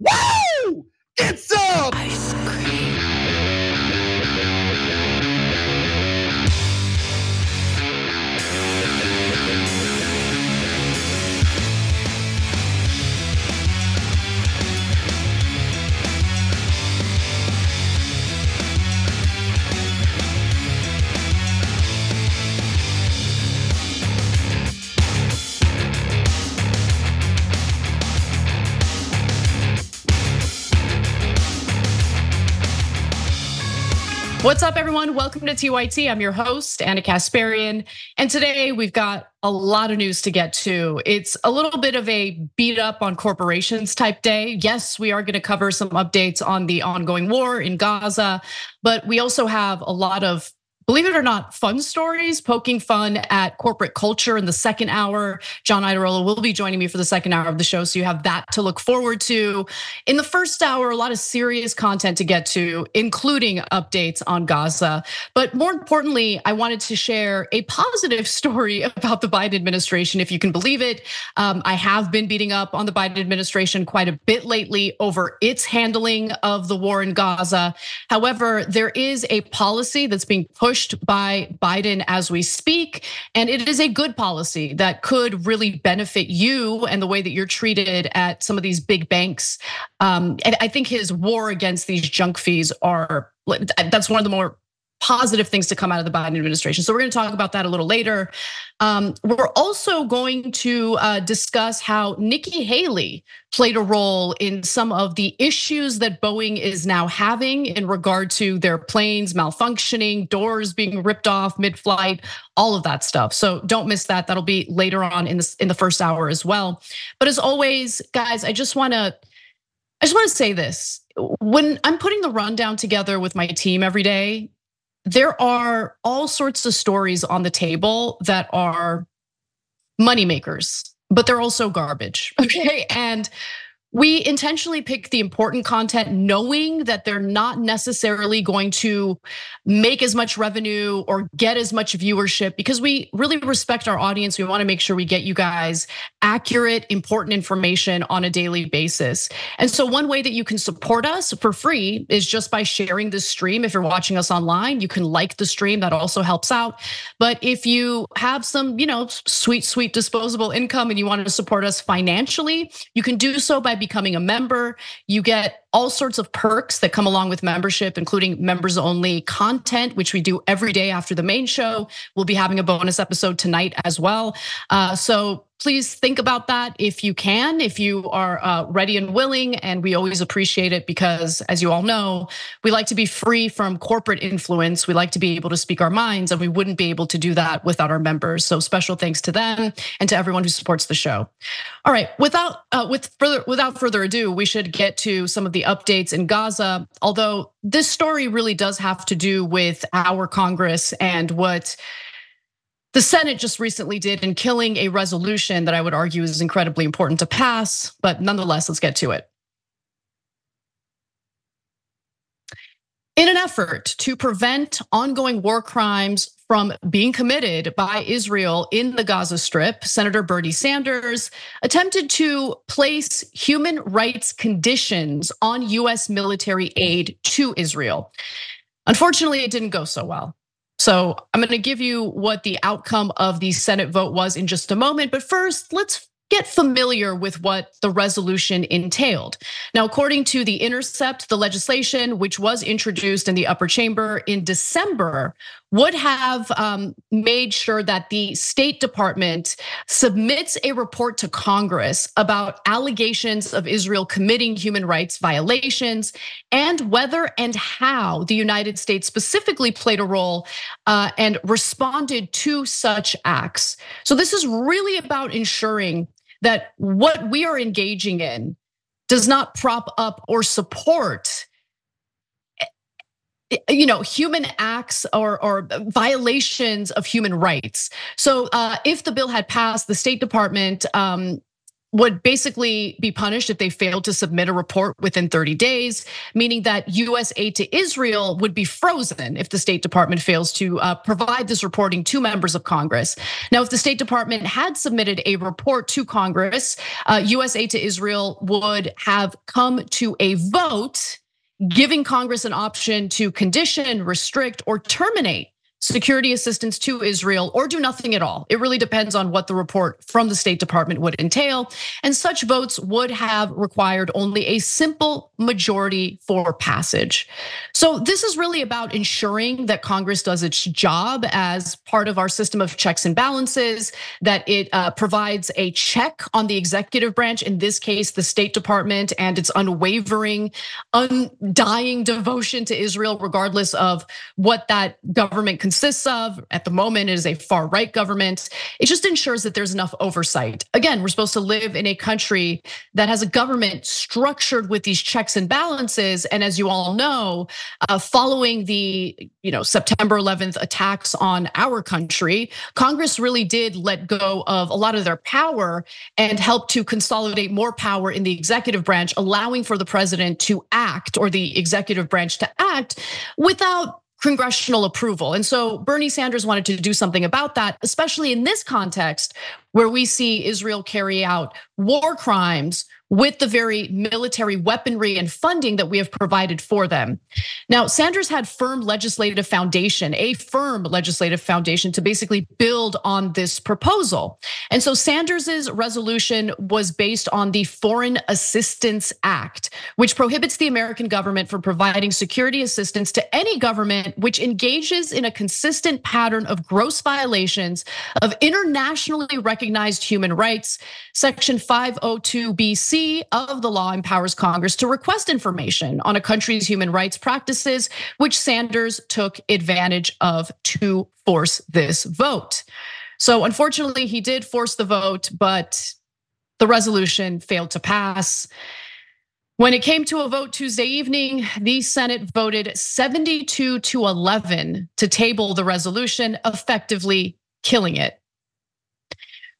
Woo! It's um, up! Up, everyone? Welcome to TYT. I'm your host, Ana Kasparian. And today we've got a lot of news to get to. It's a little bit of a beat up on corporations type day. Yes, we are going to cover some updates on the ongoing war in Gaza, but we also have a lot of believe it or not, fun stories, poking fun at corporate culture in the second hour. John Iadarola will be joining me for the second hour of the show. So you have that to look forward to. In the first hour, a lot of serious content to get to, including updates on Gaza. But more importantly, I wanted to share a positive story about the Biden administration, if you can believe it. Um, I have been beating up on the Biden administration quite a bit lately over its handling of the war in Gaza. However, there is a policy that's being pushed pushed by Biden as we speak. And it is a good policy that could really benefit you and the way that you're treated at some of these big banks. Um, and I think his war against these junk fees are that's one of the more positive things to come out of the Biden administration. So we're going to talk about that a little later. Um, we're also going to uh, discuss how Nikki Haley played a role in some of the issues that Boeing is now having in regard to their planes malfunctioning, doors being ripped off mid-flight, all of that stuff. So don't miss that. That'll be later on in the in the first hour as well. But as always, guys, I just want to I just want to say this. When I'm putting the rundown together with my team every day, there are all sorts of stories on the table that are moneymakers, but they're also garbage. Okay. And we intentionally pick the important content knowing that they're not necessarily going to make as much revenue or get as much viewership because we really respect our audience. We want to make sure we get you guys accurate, important information on a daily basis. And so one way that you can support us for free is just by sharing the stream. If you're watching us online, you can like the stream, that also helps out. But if you have some, you know, sweet, sweet disposable income and you want to support us financially, you can do so by becoming a member. You get all sorts of perks that come along with membership, including members only content, which we do every day after the main show. We'll be having a bonus episode tonight as well. Uh, so please think about that if you can, if you are uh, ready and willing. And we always appreciate it because, as you all know, we like to be free from corporate influence. We like to be able to speak our minds, and we wouldn't be able to do that without our members. So special thanks to them and to everyone who supports the show. All right, without uh, with further without further ado, we should get to some of the updates in Gaza. Although this story really does have to do with our Congress and what the Senate just recently did in killing a resolution that I would argue is incredibly important to pass, but nonetheless, let's get to it. In an effort to prevent ongoing war crimes from being committed by Israel in the Gaza Strip, Senator Bernie Sanders attempted to place human rights conditions on US military aid to Israel. Unfortunately, it didn't go so well. So I'm going to give you what the outcome of the Senate vote was in just a moment. But first, let's get familiar with what the resolution entailed. Now, according to The Intercept, the legislation, which was introduced in the upper chamber in December, would have um, made sure that the State Department submits a report to Congress about allegations of Israel committing human rights violations and whether and how the United States specifically played a role uh, and responded to such acts. So, this is really about ensuring that what we are engaging in does not prop up or support you know human acts or, or violations of human rights. So uh, if the bill had passed the state department um, would basically be punished if they failed to submit a report within 30 days, meaning that US aid to Israel would be frozen if the State Department fails to uh, provide this reporting to members of Congress. Now, if the State Department had submitted a report to Congress, US aid to Israel would have come to a vote giving Congress an option to condition, restrict, or terminate security assistance to Israel or do nothing at all. It really depends on what the report from the State Department would entail. And such votes would have required only a simple majority for passage. So this is really about ensuring that Congress does its job as part of our system of checks and balances, that it uh, provides a check on the executive branch, in this case, the State Department and its unwavering, undying devotion to Israel, regardless of what that government consists of. At the moment, it is a far right government. It just ensures that there's enough oversight. Again, we're supposed to live in a country that has a government structured with these checks and balances. And as you all know, uh, following the you know September 11th attacks on our country, Congress really did let go of a lot of their power and help to consolidate more power in the executive branch, allowing for the president to act or the executive branch to act without congressional approval. And so Bernie Sanders wanted to do something about that, especially in this context where we see Israel carry out war crimes with the very military weaponry and funding that we have provided for them. Now, Sanders had firm legislative foundation, a firm legislative foundation to basically build on this proposal. And so Sanders's resolution was based on the Foreign Assistance Act, which prohibits the American government from providing security assistance to any government which engages in a consistent pattern of gross violations of internationally recognized human rights. Section 502BC of the law empowers Congress to request information on a country's human rights practices, which Sanders took advantage of to force this vote. So, unfortunately, he did force the vote, but the resolution failed to pass. When it came to a vote Tuesday evening, the Senate voted 72 to 11 to table the resolution, effectively killing it.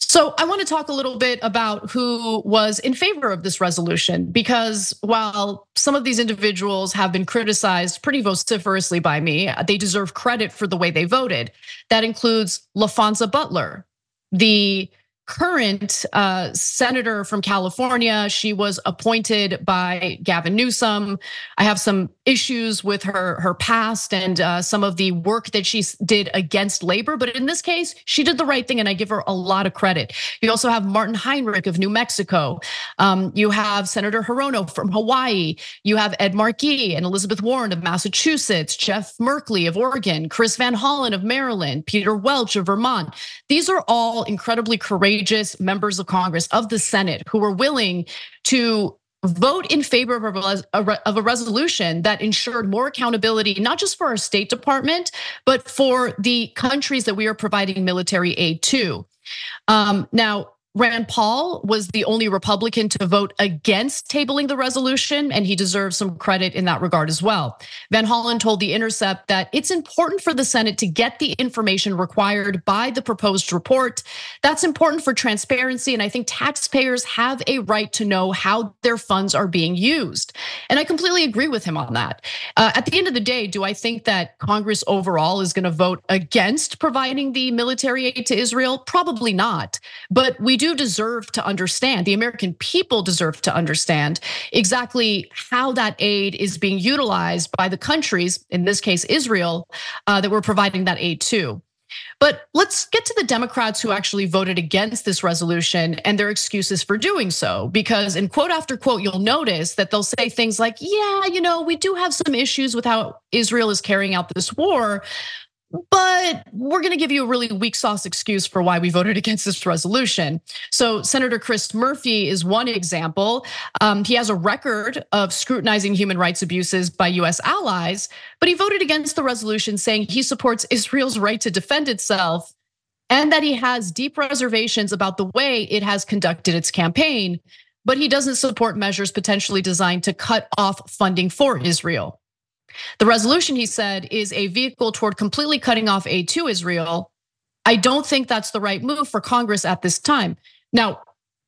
So I want to talk a little bit about who was in favor of this resolution, because while some of these individuals have been criticized pretty vociferously by me, they deserve credit for the way they voted. That includes Laphonza Butler, the current uh, senator from California. She was appointed by Gavin Newsom. I have some issues with her her past and uh, some of the work that she did against labor, but in this case, she did the right thing, and I give her a lot of credit. You also have Martin Heinrich of New Mexico. Um, you have Senator Hirono from Hawaii. You have Ed Markey and Elizabeth Warren of Massachusetts, Jeff Merkley of Oregon, Chris Van Hollen of Maryland, Peter Welch of Vermont. These are all incredibly courageous members of Congress, of the Senate, who were willing to vote in favor of a resolution that ensured more accountability, not just for our State Department, but for the countries that we are providing military aid to. Um, now, Rand Paul was the only Republican to vote against tabling the resolution, and he deserves some credit in that regard as well. Van Hollen told The Intercept that it's important for the Senate to get the information required by the proposed report. That's important for transparency, and I think taxpayers have a right to know how their funds are being used. And I completely agree with him on that. Uh, at the end of the day, do I think that Congress overall is going to vote against providing the military aid to Israel? Probably not. But we do deserve to understand, the American people deserve to understand exactly how that aid is being utilized by the countries, in this case, Israel, uh, that we're providing that aid to. But let's get to the Democrats who actually voted against this resolution and their excuses for doing so. Because in quote after quote, you'll notice that they'll say things like, yeah, you know, we do have some issues with how Israel is carrying out this war, but we're going to give you a really weak sauce excuse for why we voted against this resolution. So, Senator Chris Murphy is one example. Um, he has a record of scrutinizing human rights abuses by US allies, but he voted against the resolution saying he supports Israel's right to defend itself and that he has deep reservations about the way it has conducted its campaign, but he doesn't support measures potentially designed to cut off funding for Israel. The resolution, he said, is a vehicle toward completely cutting off aid to Israel. I don't think that's the right move for Congress at this time. Now,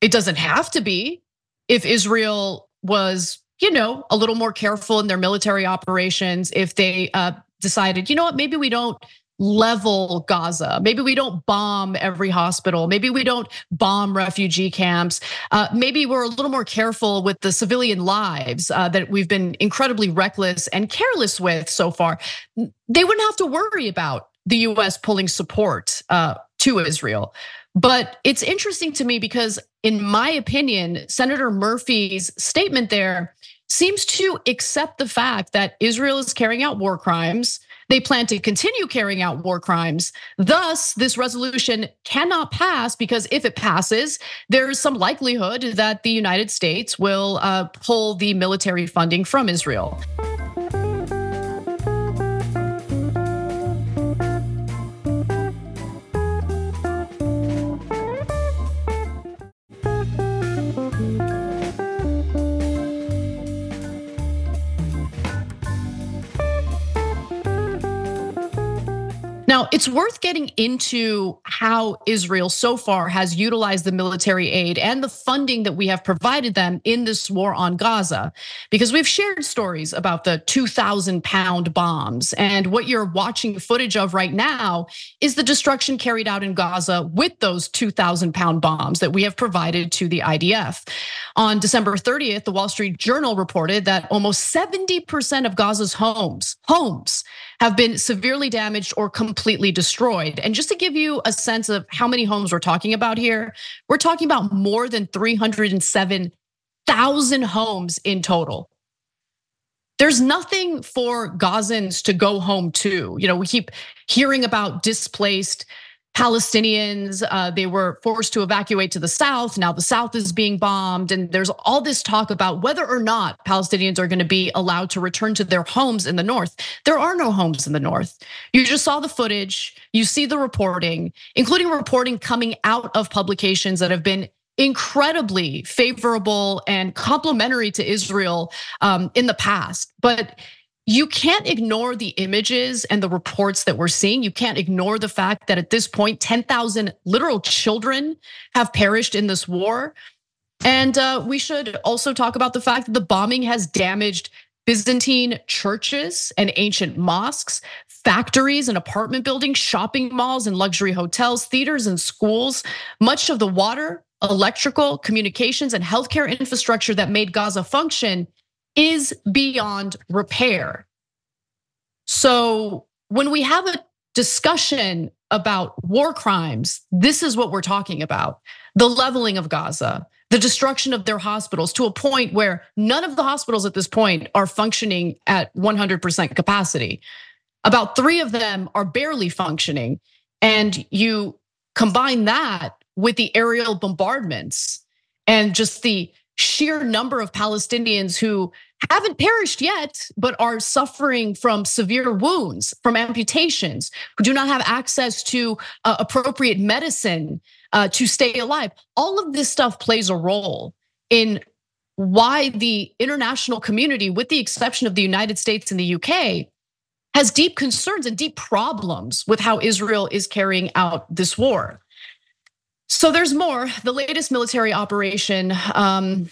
It doesn't have to be if Israel was, you know, a little more careful in their military operations, if they uh, decided, you know what, maybe we don't level Gaza. Maybe we don't bomb every hospital. Maybe we don't bomb refugee camps. Uh, maybe we're a little more careful with the civilian lives uh, that we've been incredibly reckless and careless with so far. They wouldn't have to worry about the US pulling support uh, to Israel. But it's interesting to me because, in my opinion, Senator Murphy's statement there seems to accept the fact that Israel is carrying out war crimes they plan to continue carrying out war crimes. Thus, this resolution cannot pass because if it passes, there's some likelihood that the United States will uh, pull the military funding from Israel. Now, it's worth getting into how Israel so far has utilized the military aid and the funding that we have provided them in this war on Gaza, because we've shared stories about the 2,000 pound bombs. And what you're watching footage of right now is the destruction carried out in Gaza with those 2,000 pound bombs that we have provided to the IDF. On December 30th, the Wall Street Journal reported that almost 70% of Gaza's homes, homes, have been severely damaged or completely destroyed. And just to give you a sense of how many homes we're talking about here, we're talking about more than 307,000 homes in total. There's nothing for Gazans to go home to. You know, we keep hearing about displaced Palestinians, uh, they were forced to evacuate to the south. Now the south is being bombed. And there's all this talk about whether or not Palestinians are going to be allowed to return to their homes in the north. There are no homes in the north. You just saw the footage, you see the reporting, including reporting coming out of publications that have been incredibly favorable and complimentary to Israel um, in the past. But you can't ignore the images and the reports that we're seeing. You can't ignore the fact that at this point, 10,000 literal children have perished in this war. And uh, we should also talk about the fact that the bombing has damaged Byzantine churches and ancient mosques, factories and apartment buildings, shopping malls and luxury hotels, theaters and schools. Much of the water, electrical, communications, and healthcare infrastructure that made Gaza function is beyond repair. So when we have a discussion about war crimes, this is what we're talking about the leveling of Gaza, the destruction of their hospitals to a point where none of the hospitals at this point are functioning at 100% capacity. About three of them are barely functioning. And you combine that with the aerial bombardments and just the sheer number of Palestinians who haven't perished yet, but are suffering from severe wounds, from amputations, who do not have access to uh, appropriate medicine uh, to stay alive. All of this stuff plays a role in why the international community, with the exception of the United States and the UK, has deep concerns and deep problems with how Israel is carrying out this war. So there's more. The latest military operation um,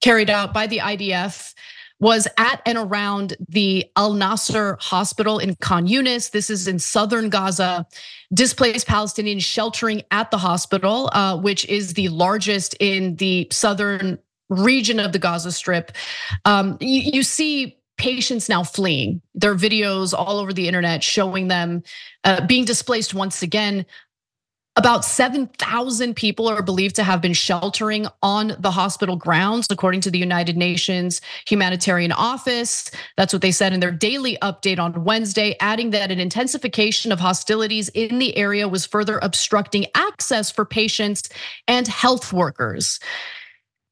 carried out by the IDF was at and around the Al Nasser hospital in Khan Yunis. This is in southern Gaza. Displaced Palestinians sheltering at the hospital, uh, which is the largest in the southern region of the Gaza Strip. Um, you, you see patients now fleeing. There are videos all over the internet showing them uh, being displaced once again. About 7,000 people are believed to have been sheltering on the hospital grounds, according to the United Nations Humanitarian Office. That's what they said in their daily update on Wednesday, adding that an intensification of hostilities in the area was further obstructing access for patients and health workers.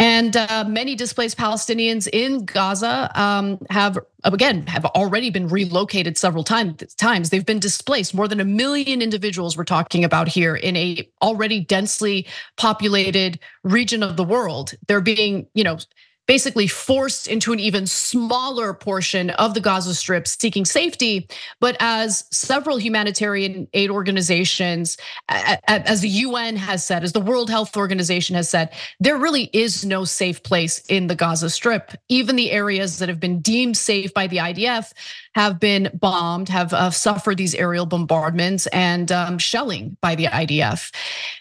And uh, many displaced Palestinians in Gaza um, have, again, have already been relocated several times. They've been displaced. More than a million individuals we're talking about here in a already densely populated region of the world. They're being, you know, basically forced into an even smaller portion of the Gaza Strip seeking safety. But as several humanitarian aid organizations, as the UN has said, as the World Health Organization has said, there really is no safe place in the Gaza Strip. Even the areas that have been deemed safe by the IDF have been bombed, have uh, suffered these aerial bombardments and um, shelling by the IDF.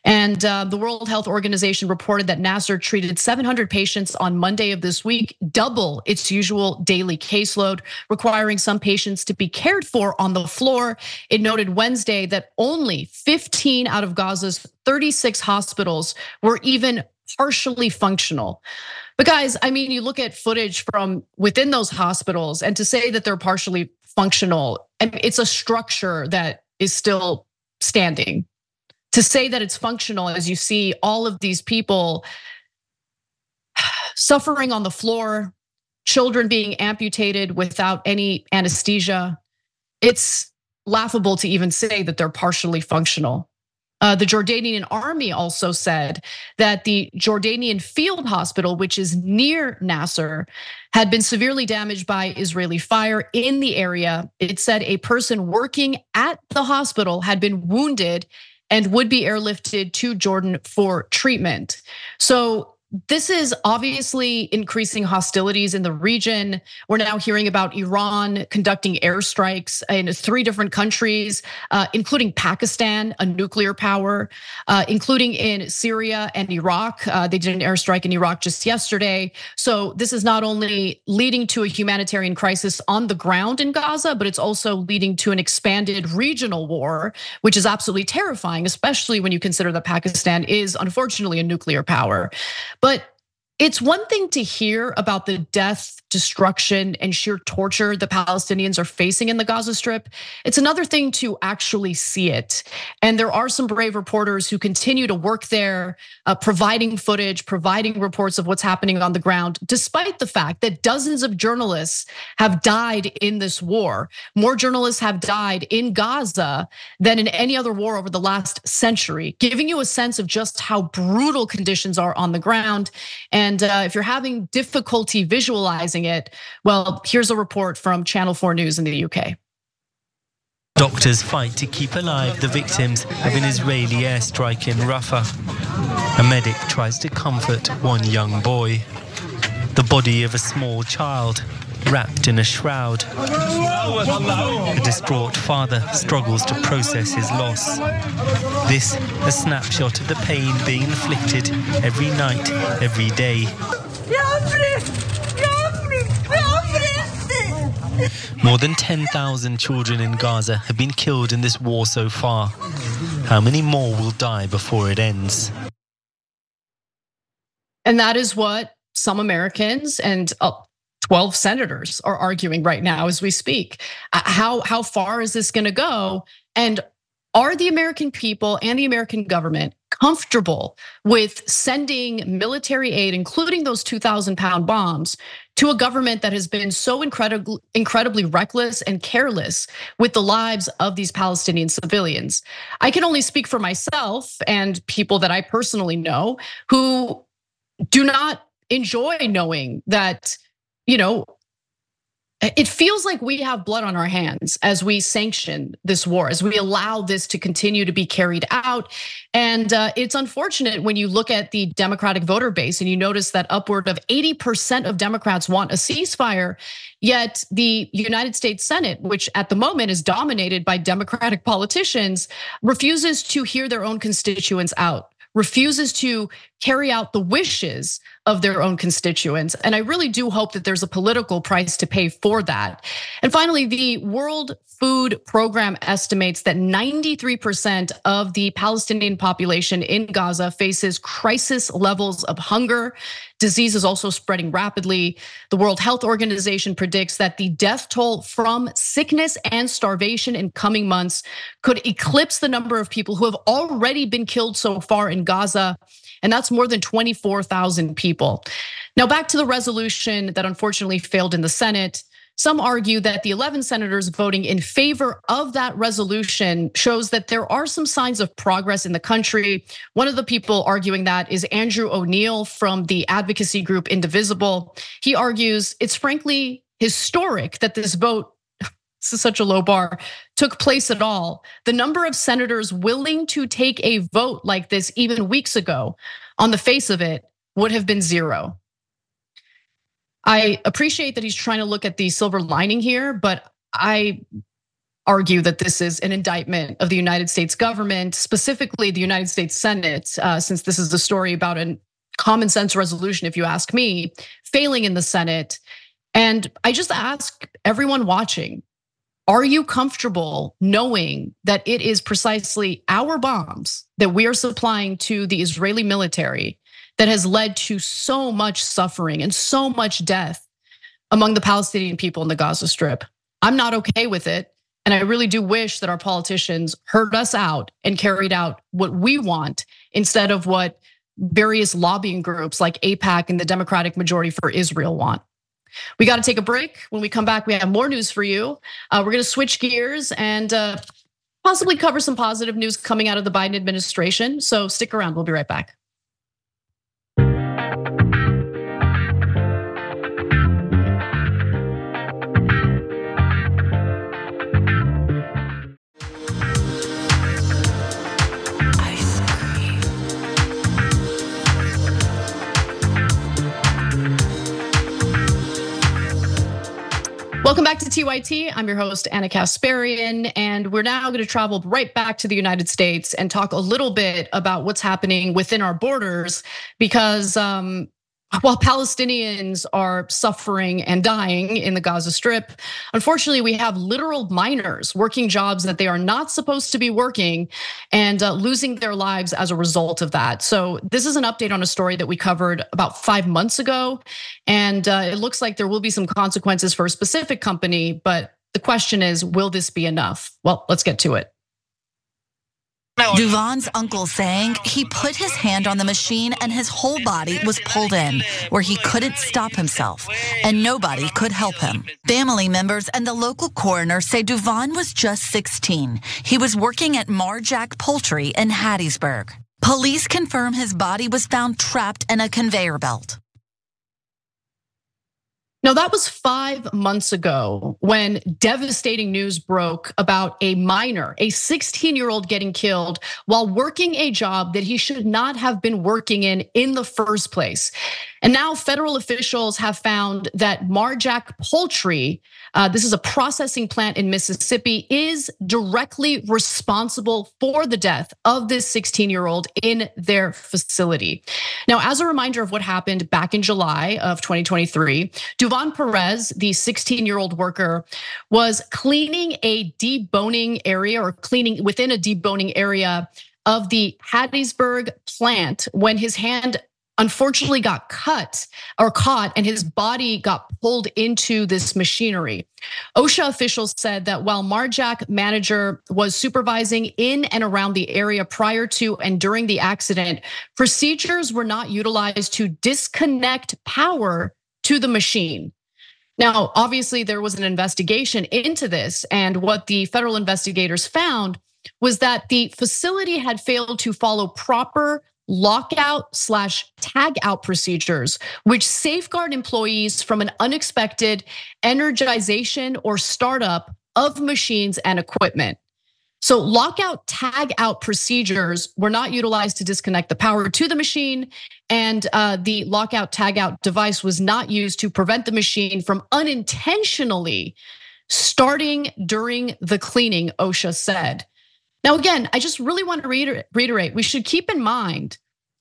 And uh, the World Health Organization reported that Nasser treated 700 patients on Monday of this week, double its usual daily caseload, requiring some patients to be cared for on the floor. It noted Wednesday that only 15 out of Gaza's 36 hospitals were even partially functional. But guys, I mean, you look at footage from within those hospitals and to say that they're partially functional, and it's a structure that is still standing. To say that it's functional as you see all of these people suffering on the floor, children being amputated without any anesthesia, it's laughable to even say that they're partially functional. Uh, the Jordanian army also said that the Jordanian field hospital, which is near Nasser, had been severely damaged by Israeli fire in the area. It said a person working at the hospital had been wounded and would be airlifted to Jordan for treatment. So this is obviously increasing hostilities in the region. We're now hearing about Iran conducting airstrikes in three different countries, uh, including Pakistan, a nuclear power, uh, including in Syria and Iraq. Uh, they did an airstrike in Iraq just yesterday. So this is not only leading to a humanitarian crisis on the ground in Gaza, but it's also leading to an expanded regional war, which is absolutely terrifying, especially when you consider that Pakistan is unfortunately a nuclear power. But it's one thing to hear about the death, destruction, and sheer torture the Palestinians are facing in the Gaza Strip. It's another thing to actually see it. And there are some brave reporters who continue to work there, uh, providing footage, providing reports of what's happening on the ground, despite the fact that dozens of journalists have died in this war. More journalists have died in Gaza than in any other war over the last century, giving you a sense of just how brutal conditions are on the ground. And and uh, if you're having difficulty visualizing it, well, here's a report from Channel 4 News in the UK. Doctors fight to keep alive the victims of an Israeli airstrike in Rafah. A medic tries to comfort one young boy. The body of a small child wrapped in a shroud. A distraught father struggles to process his loss. This a snapshot of the pain being inflicted every night, every day. More than 10,000 children in Gaza have been killed in this war so far. How many more will die before it ends? And that is what some Americans and uh, 12 senators are arguing right now as we speak. Uh, how, how far is this gonna go? And are the American people and the American government comfortable with sending military aid, including those 2,000 pound bombs, to a government that has been so incredibly, incredibly reckless and careless with the lives of these Palestinian civilians? I can only speak for myself and people that I personally know who do not enjoy knowing that you know, it feels like we have blood on our hands as we sanction this war, as we allow this to continue to be carried out. And uh, it's unfortunate when you look at the Democratic voter base and you notice that upward of 80% of Democrats want a ceasefire. Yet the United States Senate, which at the moment is dominated by Democratic politicians, refuses to hear their own constituents out refuses to carry out the wishes of their own constituents. And I really do hope that there's a political price to pay for that. And finally, the World Food Program estimates that 93% of the Palestinian population in Gaza faces crisis levels of hunger. Disease is also spreading rapidly. The World Health Organization predicts that the death toll from sickness and starvation in coming months could eclipse the number of people who have already been killed so far in Gaza and that's more than 24,000 people. Now, back to the resolution that unfortunately failed in the Senate. Some argue that the 11 senators voting in favor of that resolution shows that there are some signs of progress in the country. One of the people arguing that is Andrew O'Neill from the advocacy group Indivisible. He argues it's frankly historic that this vote such a low bar, took place at all. The number of senators willing to take a vote like this even weeks ago, on the face of it, would have been zero. I appreciate that he's trying to look at the silver lining here, but I argue that this is an indictment of the United States government, specifically the United States Senate, uh, since this is a story about a common sense resolution, if you ask me, failing in the Senate. And I just ask everyone watching are you comfortable knowing that it is precisely our bombs that we are supplying to the Israeli military that has led to so much suffering and so much death among the Palestinian people in the Gaza Strip. I'm not okay with it. And I really do wish that our politicians heard us out and carried out what we want instead of what various lobbying groups like AIPAC and the Democratic Majority for Israel want. We got to take a break. When we come back, we have more news for you. Uh, we're going to switch gears and uh, possibly cover some positive news coming out of the Biden administration. So stick around. We'll be right back. Welcome back to TYT. I'm your host, Ana Kasparian, and we're now going to travel right back to the United States and talk a little bit about what's happening within our borders because um, while Palestinians are suffering and dying in the Gaza Strip, unfortunately, we have literal miners working jobs that they are not supposed to be working and uh, losing their lives as a result of that. So, this is an update on a story that we covered about five months ago. And uh, it looks like there will be some consequences for a specific company, but the question is, will this be enough? Well, let's get to it. Duvan's uncle saying he put his hand on the machine and his whole body was pulled in, where he couldn't stop himself, and nobody could help him. Family members and the local coroner say Duvan was just 16. He was working at Mar-Jac Poultry in Hattiesburg. Police confirm his body was found trapped in a conveyor belt. Now, that was five months ago when devastating news broke about a minor, a 16 year old getting killed while working a job that he should not have been working in in the first place. And now federal officials have found that Mar-Jac Poultry, uh, this is a processing plant in Mississippi, is directly responsible for the death of this 16 year old in their facility. Now, as a reminder of what happened back in July of 2023, Duvan Perez, the 16 year old worker, was cleaning a deboning area or cleaning within a deboning area of the Hattiesburg plant when his hand unfortunately got cut or caught and his body got pulled into this machinery. OSHA officials said that while Mar-Jac manager was supervising in and around the area prior to and during the accident, procedures were not utilized to disconnect power to the machine. Now, obviously, there was an investigation into this, and what the federal investigators found was that the facility had failed to follow proper lockout slash tag out procedures, which safeguard employees from an unexpected energization or startup of machines and equipment. So lockout tag out procedures were not utilized to disconnect the power to the machine, and uh, the lockout tag out device was not used to prevent the machine from unintentionally starting during the cleaning, OSHA said. Now, again, I just really want to reiterate we should keep in mind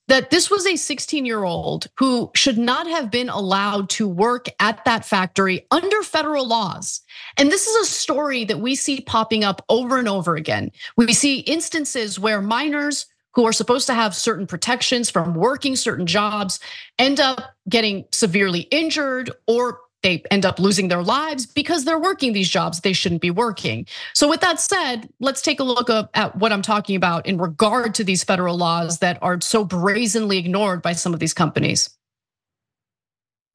that this was a 16 year old who should not have been allowed to work at that factory under federal laws. And this is a story that we see popping up over and over again. We see instances where minors who are supposed to have certain protections from working certain jobs end up getting severely injured or they end up losing their lives because they're working these jobs they shouldn't be working. So, with that said, let's take a look at what I'm talking about in regard to these federal laws that are so brazenly ignored by some of these companies.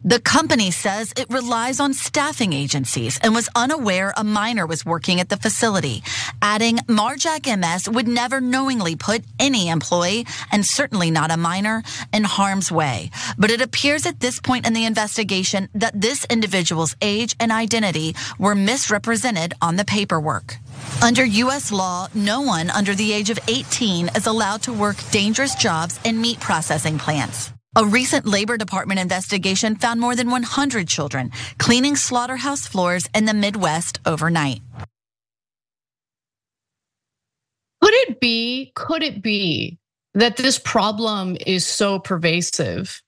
The company says it relies on staffing agencies and was unaware a minor was working at the facility, adding Mar-Jac MS would never knowingly put any employee, and certainly not a minor, in harm's way. But it appears at this point in the investigation that this individual's age and identity were misrepresented on the paperwork. Under U.S. law, no one under the age of 18 is allowed to work dangerous jobs in meat processing plants. A recent Labor Department investigation found more than 100 children cleaning slaughterhouse floors in the Midwest overnight. Could it be, could it be that this problem is so pervasive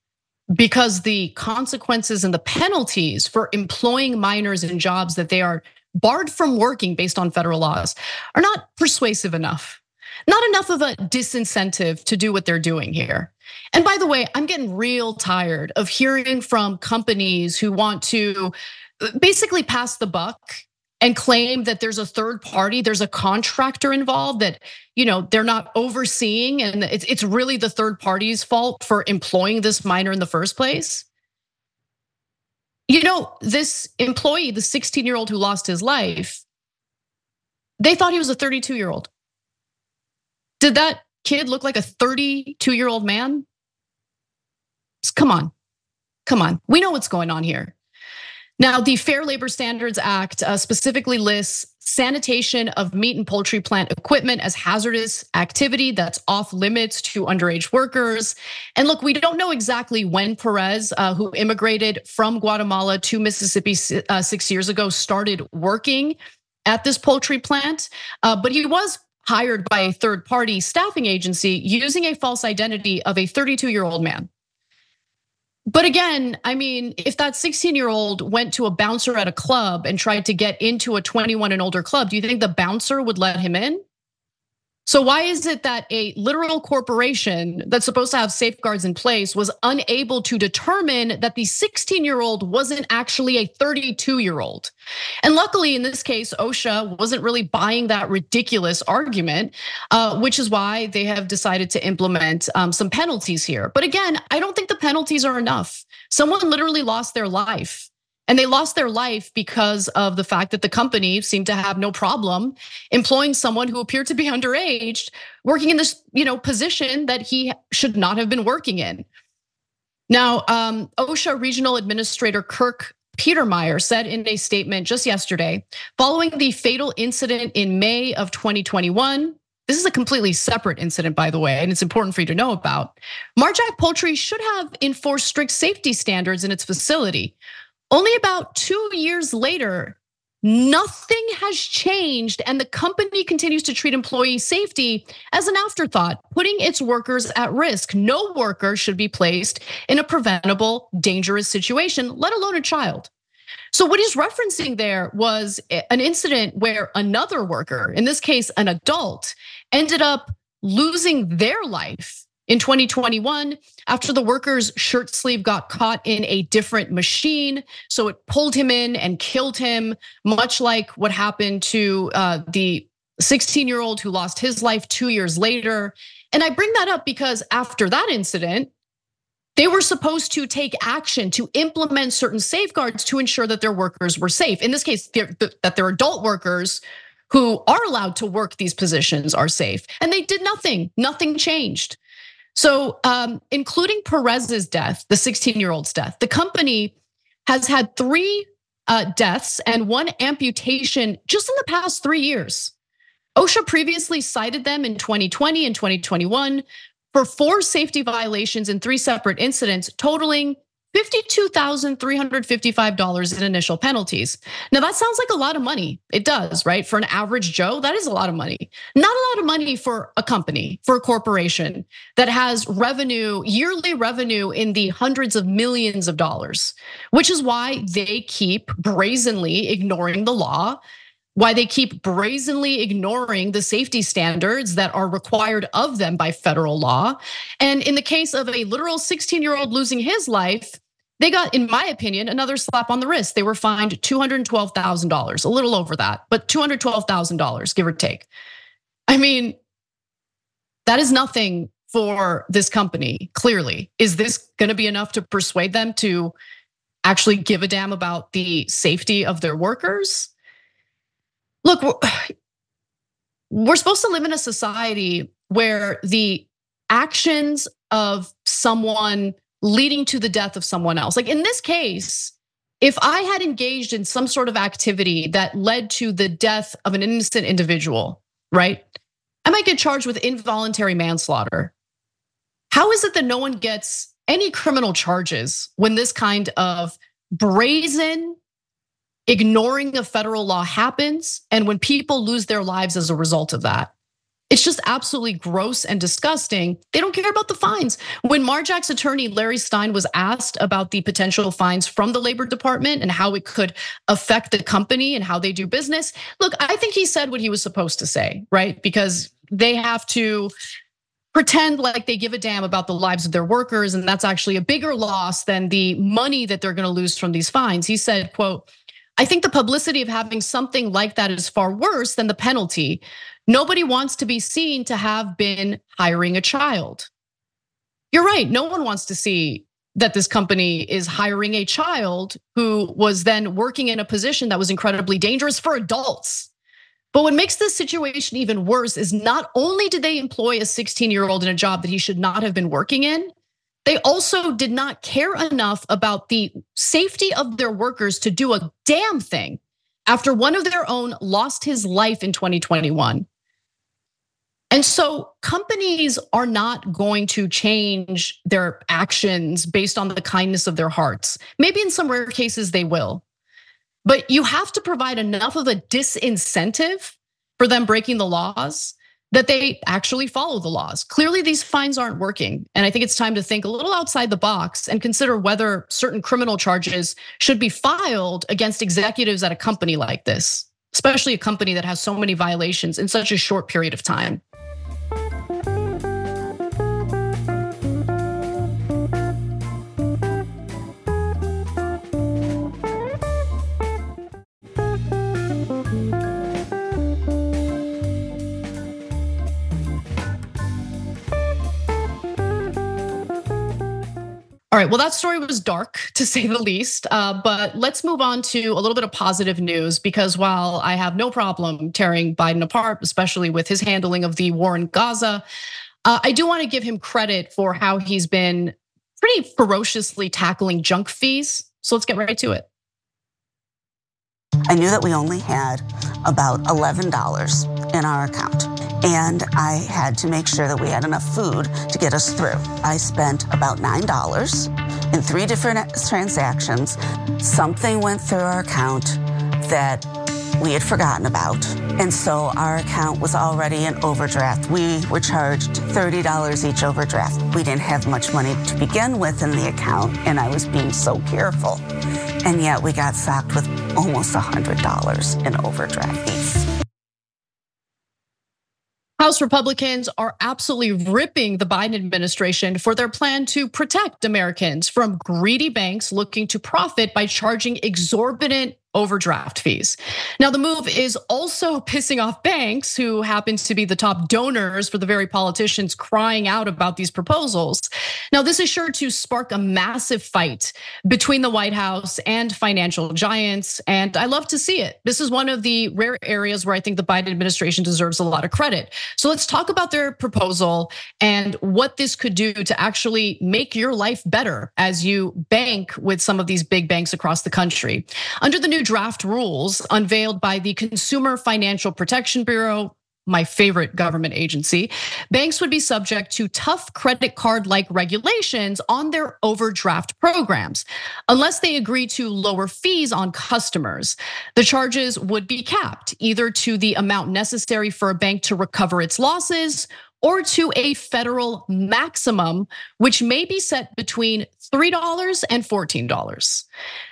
because the consequences and the penalties for employing minors in jobs that they are barred from working based on federal laws are not persuasive enough? Not enough of a disincentive to do what they're doing here. And by the way, I'm getting real tired of hearing from companies who want to uh, basically pass the buck and claim that there's a third party, there's a contractor involved that, you know, they're not overseeing and it's it's really the third party's fault for employing this minor in the first place. You know, this employee, the 16-year-old who lost his life, they thought he was a 32-year-old. Did that kid look like a 32 year old man? Come on, come on. We know what's going on here. Now, the Fair Labor Standards Act uh, specifically lists sanitation of meat and poultry plant equipment as hazardous activity that's off limits to underage workers. And look, we don't know exactly when Perez, uh, who immigrated from Guatemala to Mississippi uh, six years ago, started working at this poultry plant, but he was hired by a third party staffing agency using a false identity of a 32 year old man. But again, I mean, if that 16 year old went to a bouncer at a club and tried to get into a 21 and older club, do you think the bouncer would let him in? So why is it that a literal corporation that's supposed to have safeguards in place was unable to determine that the 16-year-old wasn't actually a 32-year-old? And luckily in this case, OSHA wasn't really buying that ridiculous argument, uh, which is why they have decided to implement um, some penalties here. But again, I don't think the penalties are enough. Someone literally lost their life. And they lost their life because of the fact that the company seemed to have no problem employing someone who appeared to be underage, working in this, you know, position that he should not have been working in. Now, um, OSHA Regional Administrator Kirk Petermeyer said in a statement just yesterday, following the fatal incident in May of 2021, this is a completely separate incident, by the way, and it's important for you to know about. Mar-Jac Poultry should have enforced strict safety standards in its facility. Only about two years later, nothing has changed, and the company continues to treat employee safety as an afterthought, putting its workers at risk. No worker should be placed in a preventable, dangerous situation, let alone a child. So, what he's referencing there was an incident where another worker, in this case, an adult, ended up losing their life in 2021 after the worker's shirt sleeve got caught in a different machine. So it pulled him in and killed him, much like what happened to uh, the 16 year old who lost his life two years later. And I bring that up because after that incident, they were supposed to take action to implement certain safeguards to ensure that their workers were safe. In this case, that their adult workers who are allowed to work these positions are safe. And they did nothing, nothing changed. So, um, including Perez's death, the 16 year old's death, the company has had three uh, deaths and one amputation just in the past three years. OSHA previously cited them in 2020 and 2021 for four safety violations in three separate incidents, totaling $52,355 in initial penalties. Now, that sounds like a lot of money. It does, right? For an average Joe, that is a lot of money. Not a lot of money for a company, for a corporation that has revenue, yearly revenue in the hundreds of millions of dollars, which is why they keep brazenly ignoring the law why they keep brazenly ignoring the safety standards that are required of them by federal law. And in the case of a literal 16 year old losing his life, they got, in my opinion, another slap on the wrist. They were fined $212,000, a little over that, but $212,000, give or take. I mean, that is nothing for this company, clearly. Is this gonna be enough to persuade them to actually give a damn about the safety of their workers? Look, we're supposed to live in a society where the actions of someone leading to the death of someone else, like in this case, if I had engaged in some sort of activity that led to the death of an innocent individual, right? I might get charged with involuntary manslaughter. How is it that no one gets any criminal charges when this kind of brazen ignoring of federal law happens and when people lose their lives as a result of that? It's just absolutely gross and disgusting. They don't care about the fines. When Mar-Jac's attorney, Larry Stein, was asked about the potential fines from the Labor Department and how it could affect the company and how they do business, look, I think he said what he was supposed to say, right? Because they have to pretend like they give a damn about the lives of their workers and that's actually a bigger loss than the money that they're going to lose from these fines. He said, quote, I think the publicity of having something like that is far worse than the penalty. Nobody wants to be seen to have been hiring a child. You're right. No one wants to see that this company is hiring a child who was then working in a position that was incredibly dangerous for adults. But what makes this situation even worse is not only did they employ a 16 year old in a job that he should not have been working in, they also did not care enough about the safety of their workers to do a damn thing after one of their own lost his life in 2021. And so companies are not going to change their actions based on the kindness of their hearts. Maybe in some rare cases they will. But you have to provide enough of a disincentive for them breaking the laws that they actually follow the laws. Clearly, these fines aren't working. And I think it's time to think a little outside the box and consider whether certain criminal charges should be filed against executives at a company like this, especially a company that has so many violations in such a short period of time. All right, well, that story was dark to say the least. Uh, but let's move on to a little bit of positive news because while I have no problem tearing Biden apart, especially with his handling of the war in Gaza, uh, I do want to give him credit for how he's been pretty ferociously tackling junk fees. So let's get right to it. I knew that we only had about $11 in our account and I had to make sure that we had enough food to get us through. I spent about $9 in three different transactions. Something went through our account that we had forgotten about. And so our account was already in overdraft. We were charged $30 each overdraft. We didn't have much money to begin with in the account, and I was being so careful. And yet we got socked with almost $100 in overdraft fees. House Republicans are absolutely ripping the Biden administration for their plan to protect Americans from greedy banks looking to profit by charging exorbitant overdraft fees. Now, the move is also pissing off banks who happen to be the top donors for the very politicians crying out about these proposals. Now, this is sure to spark a massive fight between the White House and financial giants, and I love to see it. This is one of the rare areas where I think the Biden administration deserves a lot of credit. So let's talk about their proposal and what this could do to actually make your life better as you bank with some of these big banks across the country. Under the new new draft rules unveiled by the Consumer Financial Protection Bureau, my favorite government agency, banks would be subject to tough credit card like regulations on their overdraft programs. Unless they agree to lower fees on customers, the charges would be capped either to the amount necessary for a bank to recover its losses or to a federal maximum, which may be set between $3 and $14.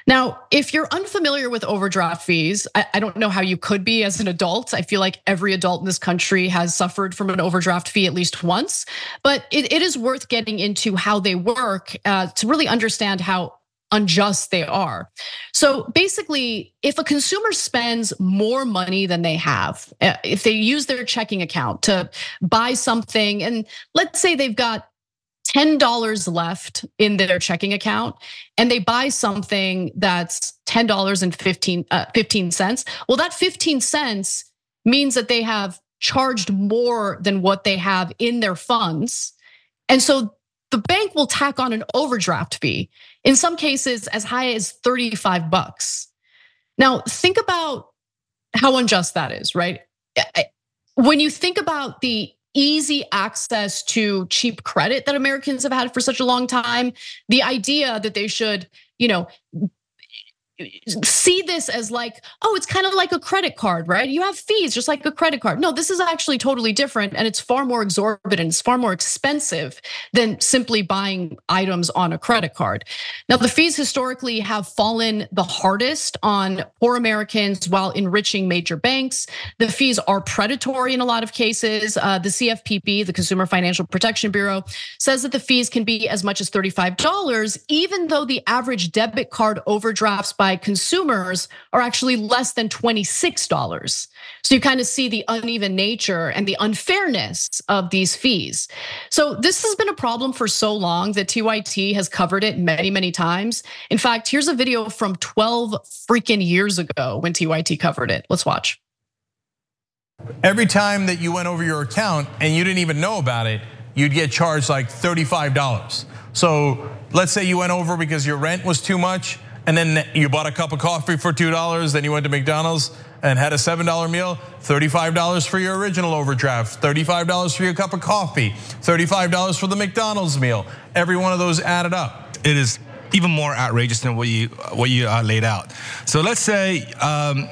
Now, if you're unfamiliar with overdraft fees, I don't know how you could be as an adult. I feel like every adult in this country has suffered from an overdraft fee at least once, but it is worth getting into how they work uh, to really understand how unjust they are. So basically, if a consumer spends more money than they have, eh, if they use their checking account to buy something, and let's say they've got $10 left in their checking account and they buy something that's $10.15 uh, 15 cents, well, that 15 cents means that they have charged more than what they have in their funds. And so the bank will tack on an overdraft fee, in some cases as high as 35 bucks. Now, think about how unjust that is, right? When you think about the easy access to cheap credit that Americans have had for such a long time, the idea that they should, you know, see this as like, oh, it's kind of like a credit card, right? You have fees just like a credit card. No, this is actually totally different and it's far more exorbitant, it's far more expensive than simply buying items on a credit card. Now, the fees historically have fallen the hardest on poor Americans while enriching major banks. The fees are predatory in a lot of cases. Uh, the CFPB, the Consumer Financial Protection Bureau, says that the fees can be as much as $35, even though the average debit card overdrafts by by consumers are actually less than $26. So you kind of see the uneven nature and the unfairness of these fees. So this has been a problem for so long that TYT has covered it many, many times. In fact, here's a video from 12 freaking years ago when TYT covered it. Let's watch. Every time that you went over your account and you didn't even know about it, you'd get charged like $35. So let's say you went over because your rent was too much and then you bought a cup of coffee for $2, then you went to McDonald's and had a $7 meal, $35 for your original overdraft, $35 for your cup of coffee, $35 for the McDonald's meal. Every one of those added up. It is even more outrageous than what you what you uh, laid out. So let's say um,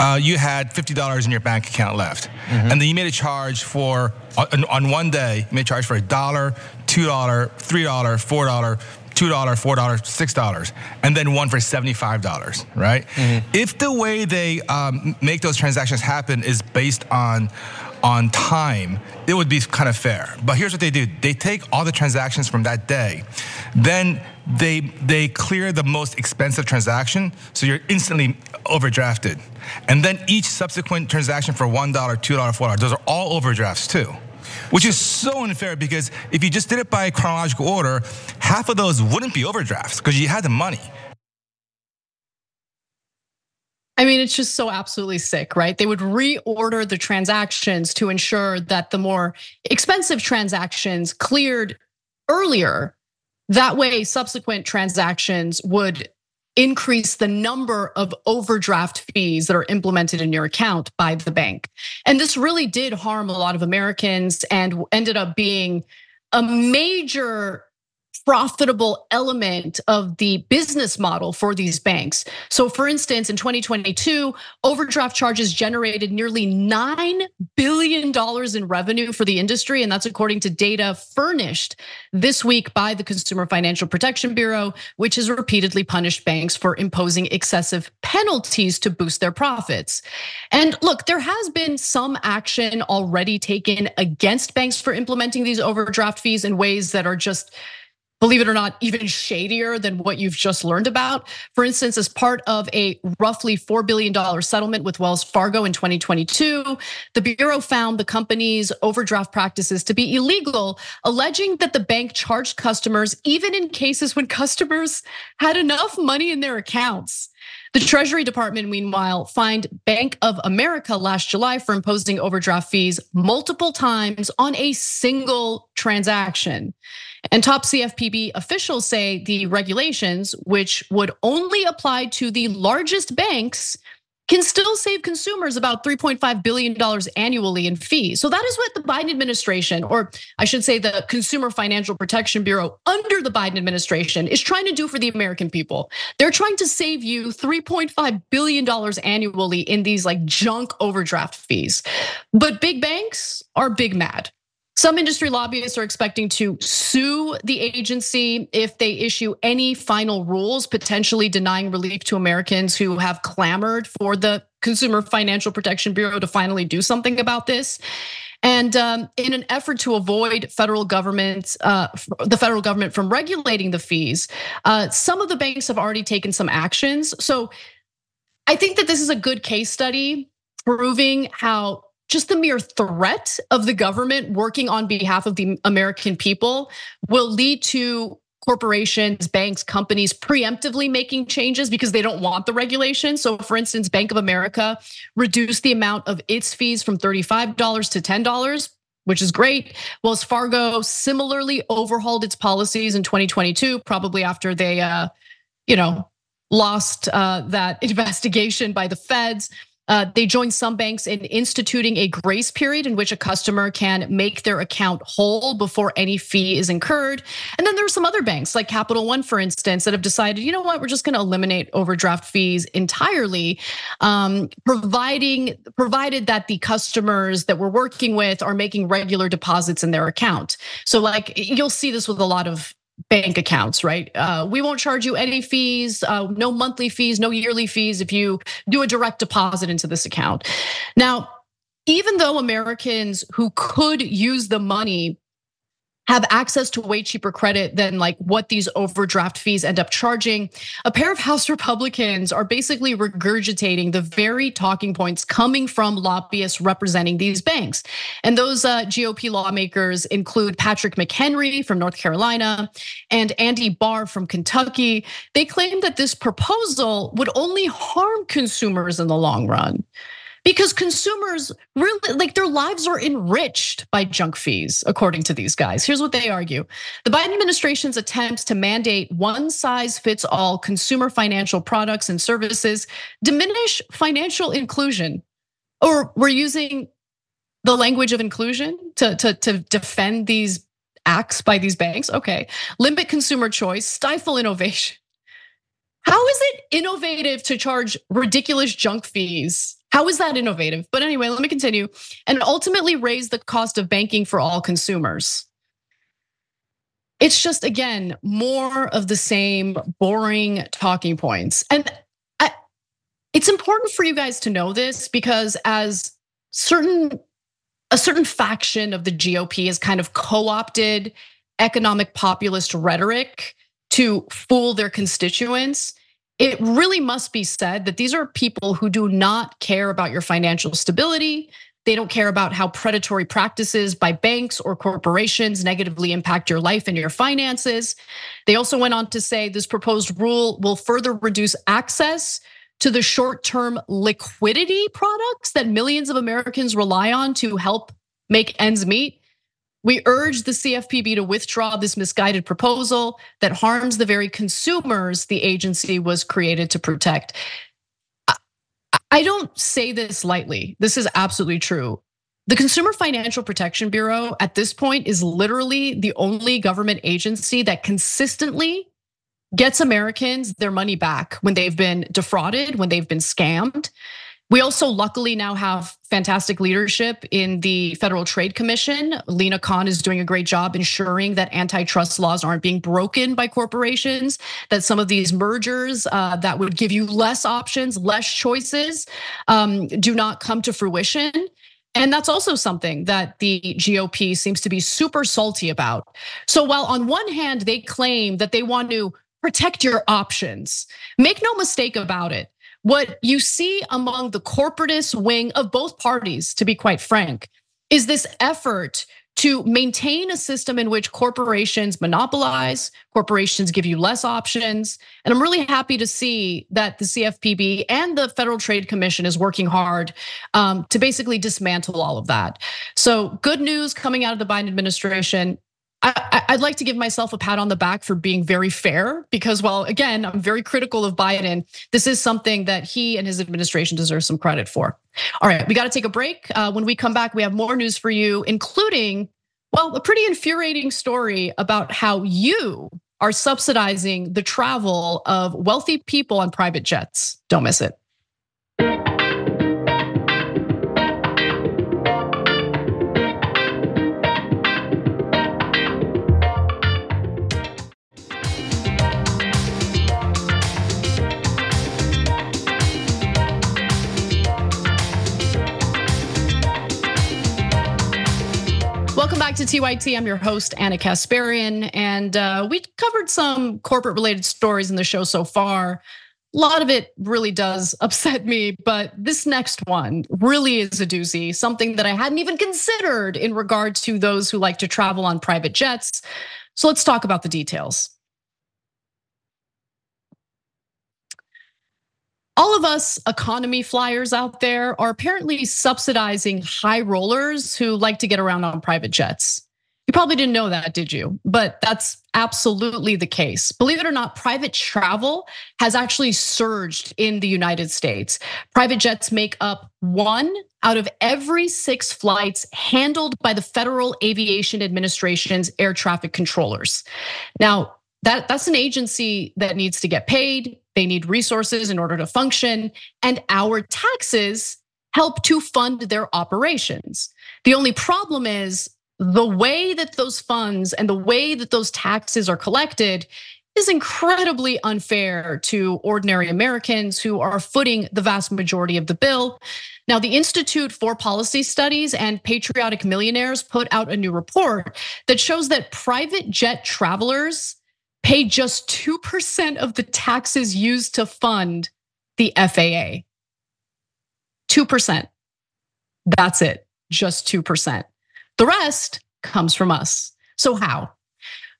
uh, you had $50 in your bank account left, mm-hmm. and then you made a charge for on, on one day, you made a charge for a dollar, two dollar, three dollar, four dollar, $2, $4, $6, and then one for $75, right? Mm-hmm. If the way they um, make those transactions happen is based on on time, it would be kind of fair. But here's what they do. They take all the transactions from that day, then they they clear the most expensive transaction, so you're instantly overdrafted. And then each subsequent transaction for $1, $2, $4, those are all overdrafts too which is so unfair because if you just did it by chronological order, half of those wouldn't be overdrafts because you had the money. I mean, it's just so absolutely sick, right? They would reorder the transactions to ensure that the more expensive transactions cleared earlier. That way, subsequent transactions would increase the number of overdraft fees that are implemented in your account by the bank. And this really did harm a lot of Americans and ended up being a major profitable element of the business model for these banks. So, for instance, in 2022, overdraft charges generated nearly $9 billion in revenue for the industry. And that's according to data furnished this week by the Consumer Financial Protection Bureau, which has repeatedly punished banks for imposing excessive penalties to boost their profits. And look, there has been some action already taken against banks for implementing these overdraft fees in ways that are just believe it or not, even shadier than what you've just learned about. For instance, as part of a roughly $4 billion settlement with Wells Fargo in 2022, the Bureau found the company's overdraft practices to be illegal, alleging that the bank charged customers even in cases when customers had enough money in their accounts. The Treasury Department, meanwhile, fined Bank of America last July for imposing overdraft fees multiple times on a single transaction. And top CFPB officials say the regulations, which would only apply to the largest banks, can still save consumers about $3.5 billion annually in fees. So that is what the Biden administration, or I should say the Consumer Financial Protection Bureau under the Biden administration, is trying to do for the American people. They're trying to save you $3.5 billion annually in these like junk overdraft fees. But big banks are big mad. Some industry lobbyists are expecting to sue the agency if they issue any final rules, potentially denying relief to Americans who have clamored for the Consumer Financial Protection Bureau to finally do something about this. And um, in an effort to avoid federal government, uh, the federal government from regulating the fees, uh, some of the banks have already taken some actions. So I think that this is a good case study proving how just the mere threat of the government working on behalf of the American people will lead to corporations, banks, companies preemptively making changes because they don't want the regulation. So, for instance, Bank of America reduced the amount of its fees from $35 to $10 which is great. Wells Fargo similarly overhauled its policies in 2022, probably after they, uh, you know, lost uh, that investigation by the feds. Uh, they joined some banks in instituting a grace period in which a customer can make their account whole before any fee is incurred. And then there are some other banks, like Capital One, for instance, that have decided, you know what, we're just going to eliminate overdraft fees entirely, um, providing provided that the customers that we're working with are making regular deposits in their account. So, like you'll see this with a lot of bank accounts, right? Uh, we won't charge you any fees, uh, no monthly fees, no yearly fees if you do a direct deposit into this account. Now, even though Americans who could use the money have access to way cheaper credit than like what these overdraft fees end up charging. A pair of House Republicans are basically regurgitating the very talking points coming from lobbyists representing these banks. And those uh, GOP lawmakers include Patrick McHenry from North Carolina and Andy Barr from Kentucky. They claim that this proposal would only harm consumers in the long run because consumers really like their lives are enriched by junk fees, according to these guys. Here's what they argue the Biden administration's attempts to mandate one size fits all consumer financial products and services diminish financial inclusion. Or we're using the language of inclusion to, to, to defend these acts by these banks. Okay, limit consumer choice, stifle innovation. How is it innovative to charge ridiculous junk fees how is that innovative? But anyway, let me continue. And ultimately raise the cost of banking for all consumers. It's just, again, more of the same boring talking points. And I, it's important for you guys to know this because as certain a certain faction of the GOP has kind of co-opted economic populist rhetoric to fool their constituents it really must be said that these are people who do not care about your financial stability. They don't care about how predatory practices by banks or corporations negatively impact your life and your finances. They also went on to say this proposed rule will further reduce access to the short term liquidity products that millions of Americans rely on to help make ends meet. We urge the CFPB to withdraw this misguided proposal that harms the very consumers the agency was created to protect. I don't say this lightly. This is absolutely true. The Consumer Financial Protection Bureau at this point is literally the only government agency that consistently gets Americans their money back when they've been defrauded, when they've been scammed. We also luckily now have fantastic leadership in the Federal Trade Commission. Lina Khan is doing a great job ensuring that antitrust laws aren't being broken by corporations, that some of these mergers uh, that would give you less options, less choices, um, do not come to fruition. And that's also something that the GOP seems to be super salty about. So while on one hand, they claim that they want to protect your options, make no mistake about it. What you see among the corporatist wing of both parties, to be quite frank, is this effort to maintain a system in which corporations monopolize, corporations give you less options. And I'm really happy to see that the CFPB and the Federal Trade Commission is working hard um, to basically dismantle all of that. So, good news coming out of the Biden administration. I, would like to give myself a pat on the back for being very fair because, while again, I'm very critical of Biden, this is something that he and his administration deserve some credit for. All right, we got to take a break. Uh, when we come back, we have more news for you, including, well, a pretty infuriating story about how you are subsidizing the travel of wealthy people on private jets. Don't miss it. To TYT. I'm your host, Ana Kasparian, and uh, we covered some corporate related stories in the show so far. a lot of it really does upset me, but this next one really is a doozy, something that I hadn't even considered in regard to those who like to travel on private jets. So let's talk about the details. All of us economy flyers out there are apparently subsidizing high rollers who like to get around on private jets. You probably didn't know that, did you? But that's absolutely the case. Believe it or not, private travel has actually surged in the United States. Private jets make up one out of every six flights handled by the Federal Aviation Administration's air traffic controllers. Now, that, that's an agency that needs to get paid. They need resources in order to function, and our taxes help to fund their operations. The only problem is the way that those funds and the way that those taxes are collected is incredibly unfair to ordinary Americans who are footing the vast majority of the bill. Now, the Institute for Policy Studies and Patriotic Millionaires put out a new report that shows that private jet travelers pay just 2% of the taxes used to fund the FAA. 2%. That's it, just 2%. The rest comes from us. So, how?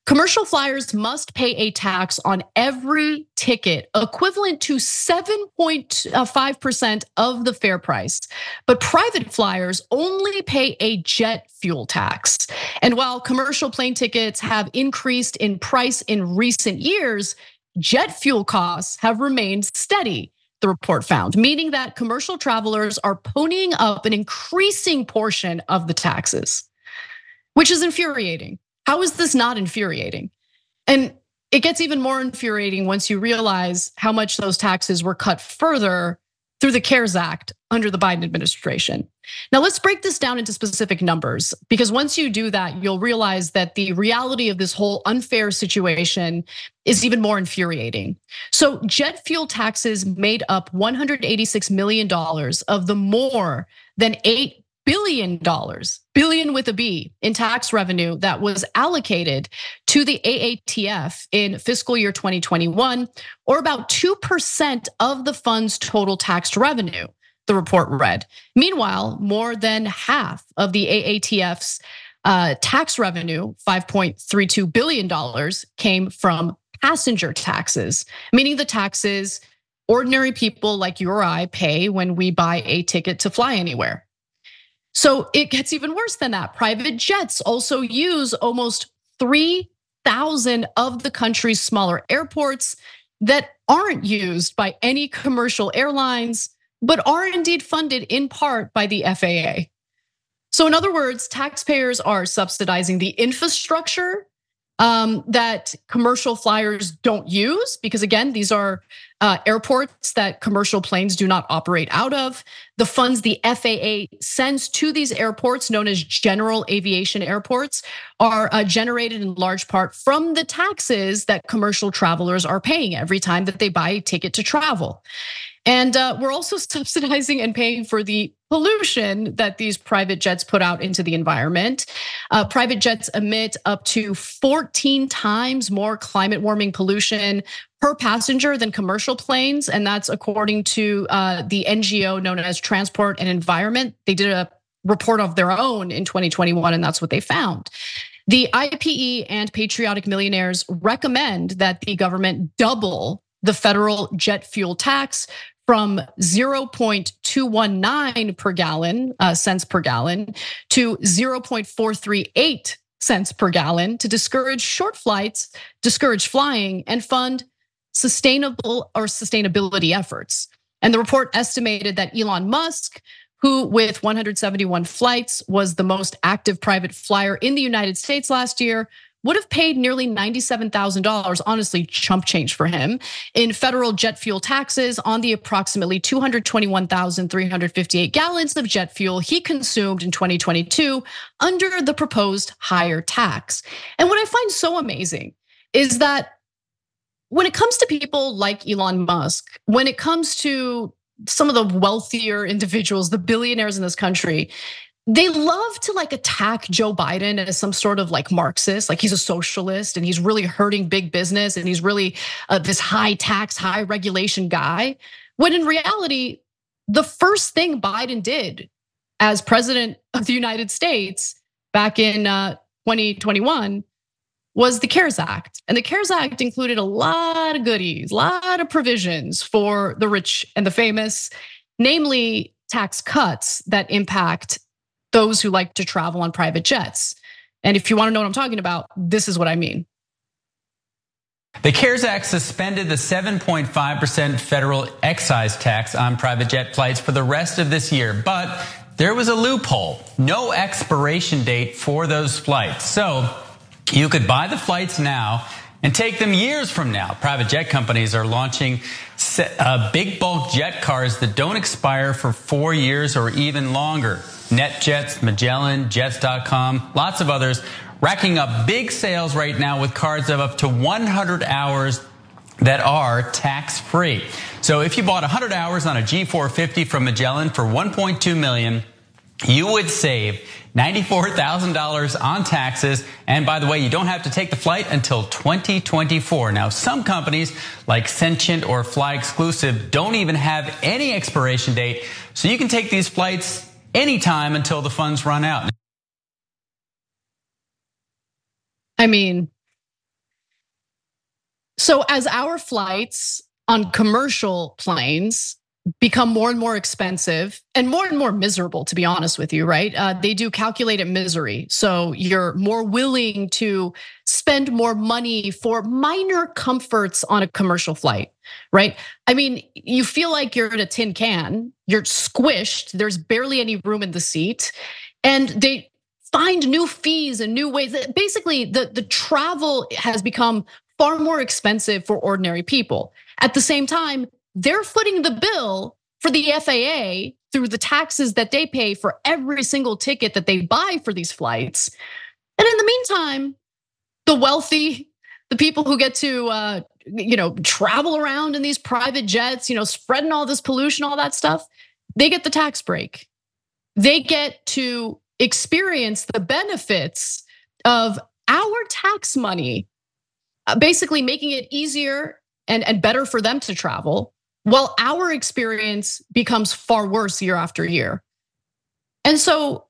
Commercial flyers must pay a tax on every ticket equivalent to 7.5% uh, of the fare price. But private flyers only pay a jet fuel tax. And while commercial plane tickets have increased in price in recent years, jet fuel costs have remained steady the report found, meaning that commercial travelers are ponying up an increasing portion of the taxes, which is infuriating. How is this not infuriating? And it gets even more infuriating once you realize how much those taxes were cut further through the CARES Act under the Biden administration. Now, let's break this down into specific numbers because once you do that, you'll realize that the reality of this whole unfair situation is even more infuriating. So, jet fuel taxes made up $186 million of the more than 8 billion dollars, billion with a B in tax revenue that was allocated to the AATF in fiscal year 2021, or about 2% of the fund's total taxed revenue, the report read. Meanwhile, more than half of the AATF's uh, tax revenue, $5.32 billion, came from passenger taxes, meaning the taxes ordinary people like you or I pay when we buy a ticket to fly anywhere. So it gets even worse than that. Private jets also use almost 3,000 of the country's smaller airports that aren't used by any commercial airlines, but are indeed funded in part by the FAA. So, in other words, taxpayers are subsidizing the infrastructure um, that commercial flyers don't use because again, these are uh, airports that commercial planes do not operate out of. The funds the FAA sends to these airports, known as general aviation airports, are uh, generated in large part from the taxes that commercial travelers are paying every time that they buy a ticket to travel. And uh, we're also subsidizing and paying for the pollution that these private jets put out into the environment. Uh, private jets emit up to 14 times more climate warming pollution per passenger than commercial planes. And that's according to uh, the NGO known as Transport and Environment. They did a report of their own in 2021, and that's what they found. The IPE and Patriotic Millionaires recommend that the government double the federal jet fuel tax from 0.219 per gallon uh, cents per gallon to 0.438 cents per gallon to discourage short flights, discourage flying, and fund sustainable or sustainability efforts. And the report estimated that Elon Musk, who with 171 flights was the most active private flyer in the United States last year, would have paid nearly $97,000, honestly, chump change for him, in federal jet fuel taxes on the approximately 221,358 gallons of jet fuel he consumed in 2022 under the proposed higher tax. And what I find so amazing is that when it comes to people like Elon Musk, when it comes to some of the wealthier individuals, the billionaires in this country, they love to like attack Joe Biden as some sort of like Marxist, like he's a socialist and he's really hurting big business and he's really uh, this high tax, high regulation guy. When in reality, the first thing Biden did as president of the United States back in 2021 was the CARES Act. And the CARES Act included a lot of goodies, a lot of provisions for the rich and the famous, namely tax cuts that impact those who like to travel on private jets. And if you want to know what I'm talking about, this is what I mean. The CARES Act suspended the 7.5% federal excise tax on private jet flights for the rest of this year, but there was a loophole no expiration date for those flights. So you could buy the flights now and take them years from now. Private jet companies are launching uh, big bulk jet cards that don't expire for four years or even longer. NetJets, Magellan, Jets.com, lots of others racking up big sales right now with cards of up to 100 hours that are tax free. So if you bought 100 hours on a G450 from Magellan for 1.2 million, you would save $94,000 on taxes. And by the way, you don't have to take the flight until 2024. Now, some companies like Sentient or Fly Exclusive don't even have any expiration date. So you can take these flights anytime until the funds run out. I mean, so as our flights on commercial planes become more and more expensive and more and more miserable, to be honest with you, right? Uh, they do calculate calculated misery. So you're more willing to spend more money for minor comforts on a commercial flight, right? I mean, you feel like you're in a tin can, you're squished, there's barely any room in the seat. And they find new fees and new ways. Basically, the, the travel has become far more expensive for ordinary people. At the same time, they're footing the bill for the FAA through the taxes that they pay for every single ticket that they buy for these flights. And in the meantime, the wealthy, the people who get to uh, you know travel around in these private jets, you know, spreading all this pollution, all that stuff, they get the tax break. They get to experience the benefits of our tax money, uh, basically making it easier and, and better for them to travel while our experience becomes far worse year after year. And so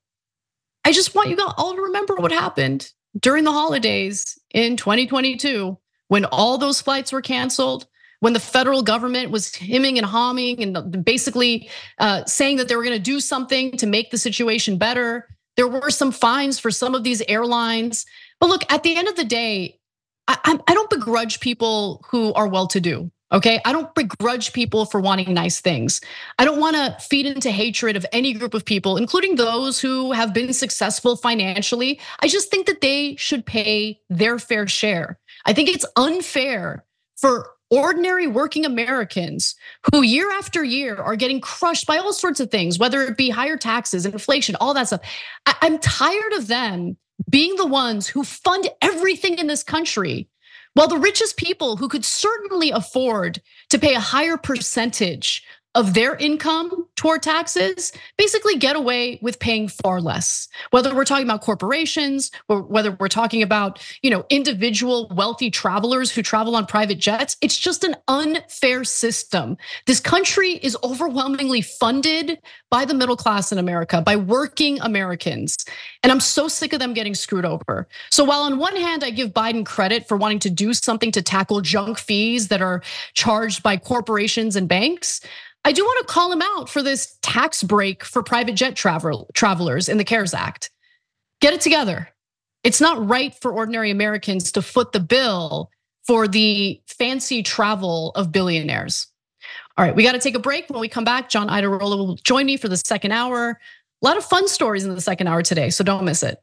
I just want you all to remember what happened during the holidays in 2022 when all those flights were canceled, when the federal government was hemming and hawing and basically uh, saying that they were going to do something to make the situation better. There were some fines for some of these airlines. But look, at the end of the day, I, I don't begrudge people who are well to do. Okay, I don't begrudge people for wanting nice things. I don't want to feed into hatred of any group of people, including those who have been successful financially. I just think that they should pay their fair share. I think it's unfair for ordinary working Americans who year after year are getting crushed by all sorts of things, whether it be higher taxes, inflation, all that stuff. I'm tired of them being the ones who fund everything in this country while the richest people who could certainly afford to pay a higher percentage of their income toward taxes basically get away with paying far less. Whether we're talking about corporations or whether we're talking about you know individual wealthy travelers who travel on private jets it's just an unfair system. This country is overwhelmingly funded by the middle class in america by working americans. And i'm so sick of them getting screwed over. So while on one hand i give biden credit for wanting to do something to tackle junk fees that are charged by corporations and banks I do want to call him out for this tax break for private jet travel, travelers in the CARES Act. Get it together. It's not right for ordinary Americans to foot the bill for the fancy travel of billionaires. All right, we got to take a break. When we come back, John Iadarola will join me for the second hour. A lot of fun stories in the second hour today, so don't miss it.